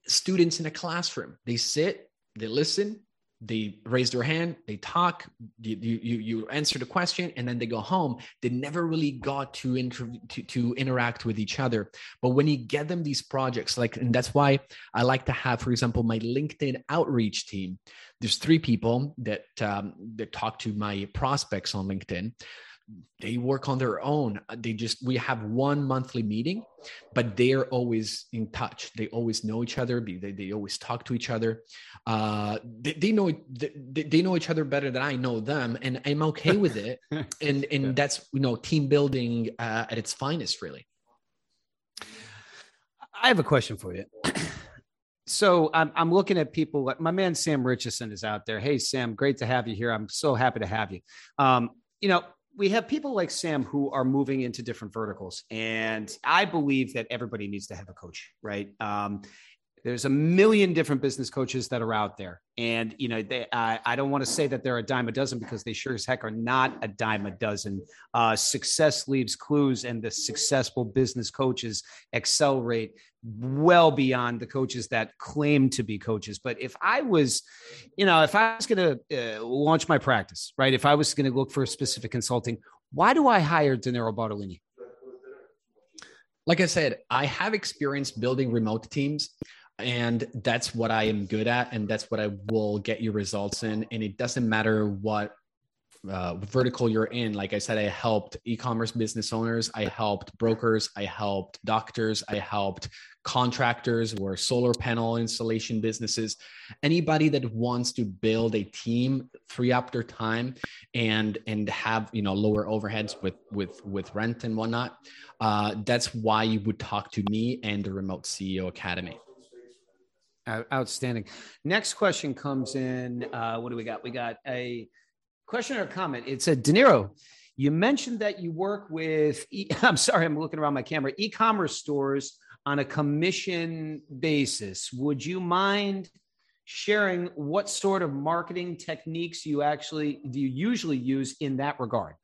students in a classroom. They sit they listen they raise their hand they talk you, you you answer the question and then they go home. They never really got to, inter- to to interact with each other. But when you get them these projects like and that's why i like to have for example my linkedin outreach team. There's three people that um, that talk to my prospects on linkedin they work on their own. They just we have one monthly meeting but they're always in touch. They always know each other. They, they always talk to each other. Uh, they, they know they, they know each other better than i know them and i'm okay with it. And and yeah. that's you know team building uh, at its finest really. I have a question for you. So I'm, I'm looking at people my man sam richardson is out there. Hey sam great to have you here. I'm so happy to have you. Um, you know we have people like Sam who are moving into different verticals, and I believe that everybody needs to have a coach, right? Um, there's a million different business coaches that are out there, and you know, they, I, I don't want to say that they're a dime a dozen because they sure as heck are not a dime a dozen. Uh, success leaves clues, and the successful business coaches accelerate well beyond the coaches that claim to be coaches. But if I was, you know, if I was going to uh, launch my practice, right, if I was going to look for a specific consulting, why do I hire Deniero Bartolini? Like I said, I have experience building remote teams and that's what i am good at and that's what i will get you results in. And it doesn't matter what uh, vertical you're in. Like i said i helped e-commerce business owners i helped brokers i helped doctors i helped contractors or solar panel installation businesses. Anybody that wants to build a team free up their time and and have you know lower overheads with with with rent and whatnot uh, that's why you would talk to me and the remote ceo academy Outstanding. Next question comes in. Uh, what do we got? We got a question or comment. It's a Niro, You mentioned that you work with. E- I'm sorry, I'm looking around my camera. E-commerce stores on a commission basis. Would you mind sharing what sort of marketing techniques you actually do you usually use in that regard?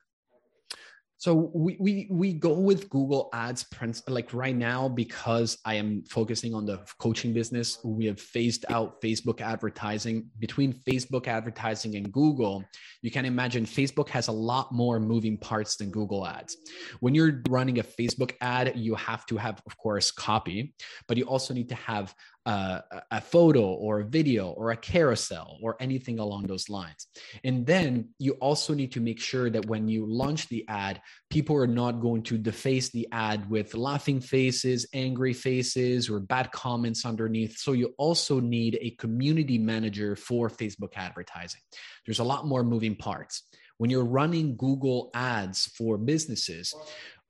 So we, we we go with Google Ads like right now because I am focusing on the coaching business. We have phased out Facebook advertising. Between Facebook advertising and Google, you can imagine Facebook has a lot more moving parts than Google Ads. When you're running a Facebook ad, you have to have, of course, copy, but you also need to have uh, a photo or a video or a carousel or anything along those lines. And then you also need to make sure that when you launch the ad, people are not going to deface the ad with laughing faces, angry faces, or bad comments underneath. So you also need a community manager for Facebook advertising. There's a lot more moving parts. When you're running Google ads for businesses,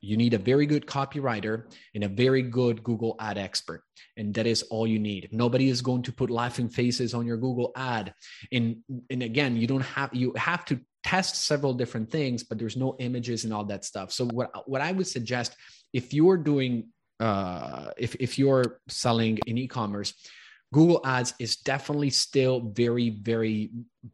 you need a very good copywriter and a very good Google ad expert. And that is all you need. Nobody is going to put laughing faces on your Google ad. And, and again, you don't have, you have to test several different things, but there's no images and all that stuff. So what, what I would suggest if you're doing, uh, if, if you're selling in e-commerce, Google Ads is definitely still very, very,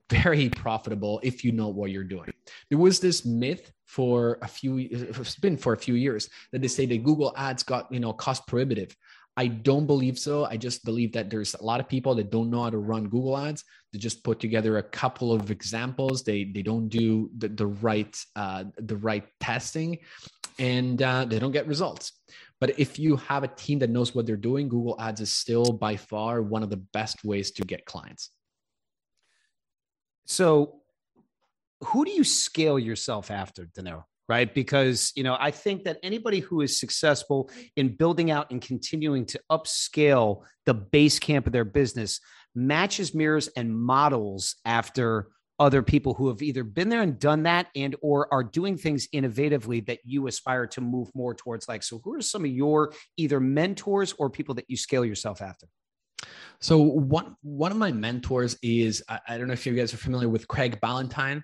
very profitable if you know what you're doing. There was this myth for a few, it's been for a few years that they say that Google Ads got, you know, cost prohibitive. I don't believe so. I just believe that there's a lot of people that don't know how to run Google Ads. They just put together a couple of examples. They they don't do the, the right uh, the right testing, and uh, they don't get results. But if you have a team that knows what they're doing, Google Ads is still by far one of the best ways to get clients. So who do you scale yourself after, Deniero? Right. Because, you know, I think that anybody who is successful in building out and continuing to upscale the base camp of their business matches, mirrors, and models after other people who have either been there and done that and or are doing things innovatively that you aspire to move more towards like so who are some of your either mentors or people that you scale yourself after so one one of my mentors is I, I don't know if you guys are familiar with Craig Ballantyne.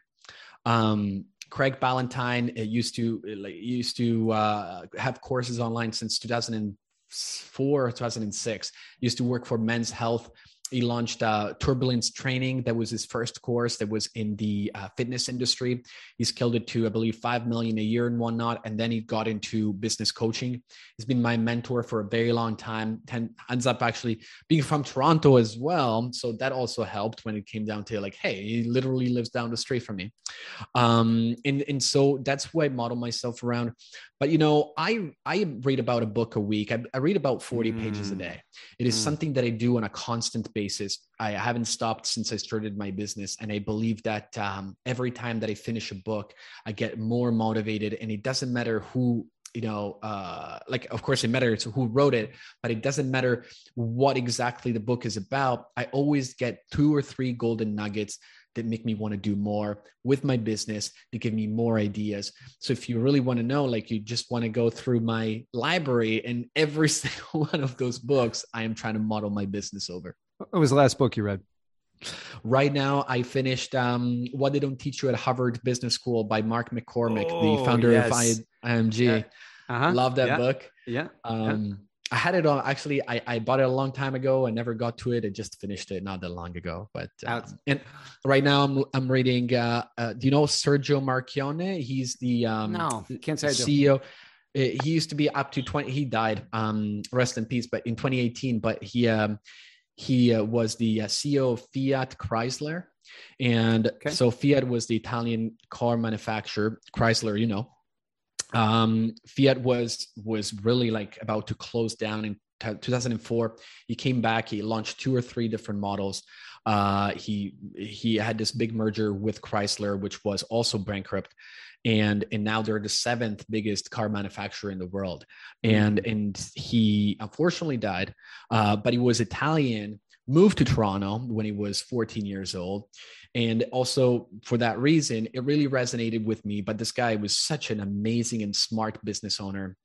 Um, Craig Ballantyne used to used to uh, have courses online since 2004 2006. Used to work for Men's Health he launched uh, Turbulence Training. That was his first course that was in the uh, fitness industry. He scaled it to, I believe, five million a year and whatnot. And then he got into business coaching. He's been my mentor for a very long time. Ten, ends up actually being from Toronto as well. So that also helped when it came down to like, hey, he literally lives down the street from me. Um, and, and so that's who I model myself around. But you know, I I read about a book a week. I, I read about 40 mm. pages a mm. day. It is mm. something that I do on a constant basis. I haven't stopped since I started my business. And I believe that um, every time that I finish a book, I get more motivated. And it doesn't matter who you know uh like of course it matters who wrote it but it doesn't matter what exactly the book is about i always get two or three golden nuggets that make me want to do more with my business to give me more ideas. So if you really want to know, like you just want to go through my library and every single one of those books, I am trying to model my business over. What was the last book you read? Right now, I finished um, What They Don't Teach You at Harvard Business School by Mark McCormack, oh, the founder yes. of IMG. Yeah. Uh-huh. Love that yeah. book. Yeah. Um, yeah. I had it on actually I, I bought it a long time ago. I never got to it. I just finished it not that long ago. But um, and right now I'm I'm reading uh, uh, do you know Sergio Marchionne? He's the um no can't say CEO. He used to be up to 20 he died um rest in peace but in 2018 but he um he uh, was the uh, CEO of Fiat Chrysler and okay. so Fiat was the Italian car manufacturer Chrysler you know um, Fiat was was really like about to close down in 2004. He came back. He launched two or three different models. Uh, he he had this big merger with Chrysler, which was also bankrupt, and and now they're the seventh biggest car manufacturer in the world. And mm-hmm. and he unfortunately died, uh, but he was Italian. Moved to Toronto when he was 14 years old and also for that reason, it really resonated with me. But this guy was such an amazing and smart business owner.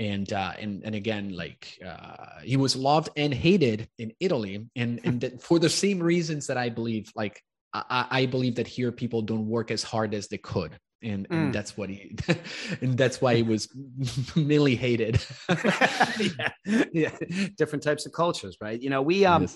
And uh, and and again, like uh, he was loved and hated in Italy, and and for the same reasons that I believe, like I, I believe that here people don't work as hard as they could and, and mm. that's what he and that's why he was mainly hated yeah. yeah different types of cultures right you know we um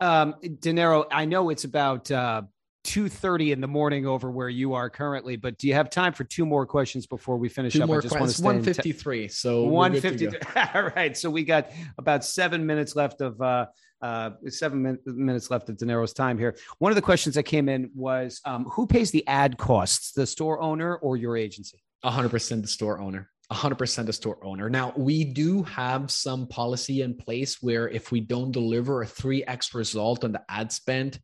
um Deniero i know it's about uh 2.30 in the morning over where you are currently but do you have time for two more questions before we finish two up more I just questions. want to 153 so 153 all right so we got about seven minutes left of uh, uh, seven min- minutes left of Deniero's time here. One of the questions that came in was um, who pays the ad costs, the store owner or your agency? 100% the store owner. 100% a store owner. Now, we do have some policy in place where if we don't deliver a 3x result on the ad spend,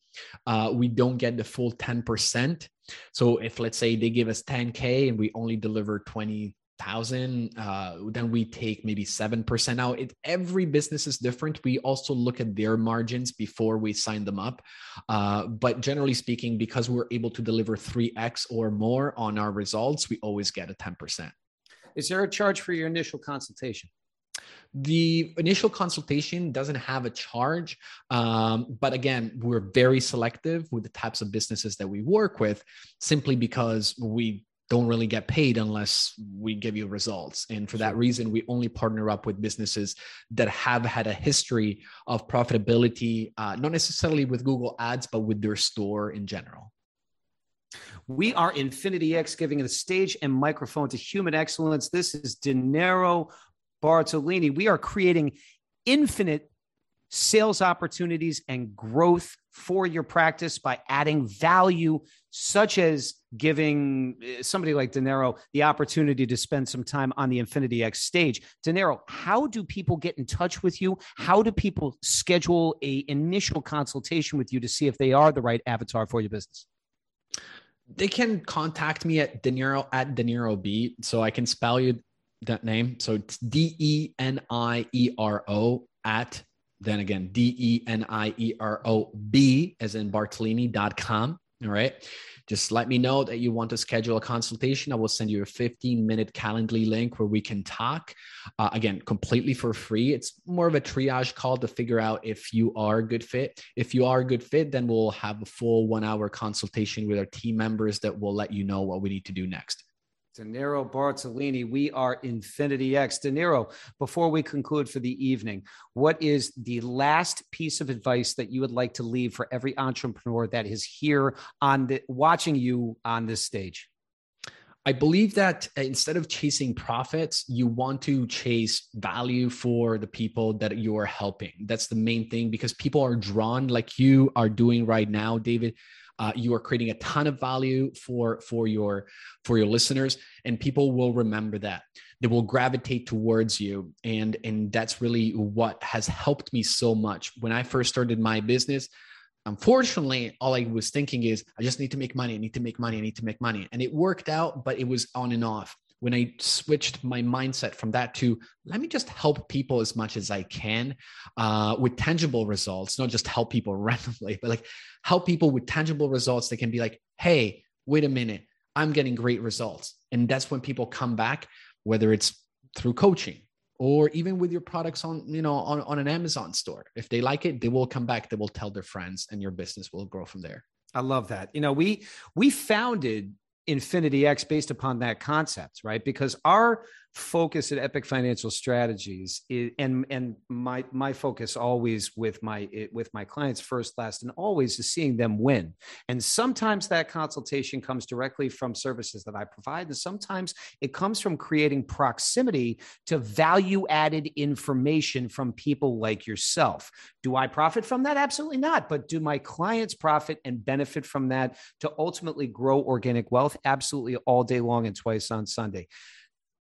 uh, we don't get the full 10%. So if let's say they give us 10K and we only deliver 20, thousand uh, then we take maybe seven percent out it, every business is different we also look at their margins before we sign them up uh, but generally speaking because we're able to deliver 3x or more on our results we always get a 10% is there a charge for your initial consultation? The initial consultation doesn't have a charge, um, but again, we're very selective with the types of businesses that we work with, simply because we don't really get paid unless we give you results. And for that reason, we only partner up with businesses that have had a history of profitability, uh, not necessarily with Google Ads, but with their store in general. We are Infinity X giving the stage and microphone to human excellence. This is Deniero Bartolini. We are creating infinite sales opportunities and growth for your practice by adding value, such as giving eh, somebody like Deniero the opportunity to spend some time on the Infinity X stage. Deniero, how do people get in touch with you? How do people schedule a initial consultation with you to see if they are the right avatar for your business? They can contact me at Deniero at Deniero B. So I can spell you that name. So it's D E N I E R O at then again, D E N I E R O B as in Bartolini.com. All right. Just let me know that you want to schedule a consultation. I will send you a 15 minute Calendly link where we can talk. Uh, again, completely for free. It's more of a triage call to figure out if you are a good fit. If you are a good fit, then we'll have a full one hour consultation with our team members that will let you know what we need to do next. Deniero Bartolini, we are Infinity X. Deniero, before we conclude for the evening, what is the last piece of advice that you would like to leave for every entrepreneur that is here on the watching you on this stage? I believe that uh, instead of chasing profits, you want to chase value for the people that you are helping. That's the main thing because people are drawn, like you are doing right now, David, uh, you are creating a ton of value for for your for your listeners and people will remember that. They will gravitate towards you and and that's really what has helped me so much. When i first started my business unfortunately all i was thinking is i just need to make money. I need to make money. I need to make money. And it worked out but it was on and off when I switched my mindset from that to let me just help people as much as I can uh, with tangible results, not just help people randomly, but like help people with tangible results that can be like, hey, wait a minute, I'm getting great results. And that's when people come back, whether it's through coaching or even with your products on, you know, on, on an Amazon store. If they like it, they will come back, they will tell their friends, and your business will grow from there. I love that. You know, we we founded Infinity X based upon that concept, right? Because our focus at Epic Financial Strategies is, and and my my focus always with my with my clients first, last, and always is seeing them win. And sometimes that consultation comes directly from services that I provide, and sometimes it comes from creating proximity to value added information from people like yourself. Do I profit from that? Absolutely not. But do my clients profit and benefit from that to ultimately grow organic wealth? Absolutely all day long and twice on Sunday.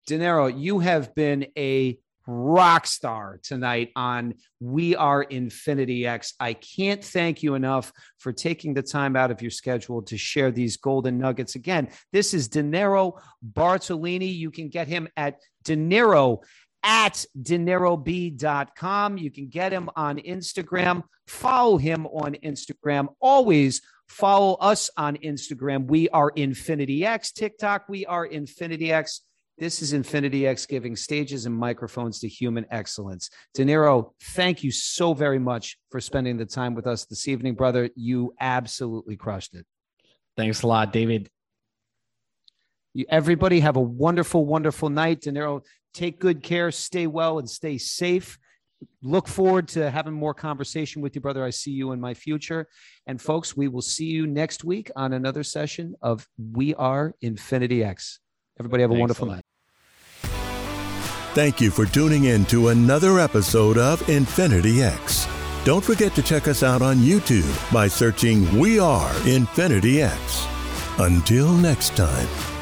Deniero, you have been a rock star tonight on We Are Infinity X. I can't thank you enough for taking the time out of your schedule to share these golden nuggets. Again, this is Deniero Bartolini. You can get him at Deniero at denierob.com. You can get him on Instagram. Follow him on Instagram. Always follow us on Instagram. We are Infinity X. TikTok, we are Infinity X. This is Infinity X giving stages and microphones to human excellence. Deniero, thank you so very much for spending the time with us this evening, brother. You absolutely crushed it. Thanks a lot, David. You, everybody have a wonderful, wonderful night. Deniero, take good care, stay well, and stay safe. Look forward to having more conversation with you, brother. I see you in my future. And folks, we will see you next week on another session of We Are Infinity X. Everybody have a Thanks wonderful a night. Thank you for tuning in to another episode of Infinity X. Don't forget to check us out on YouTube by searching We Are Infinity X. Until next time.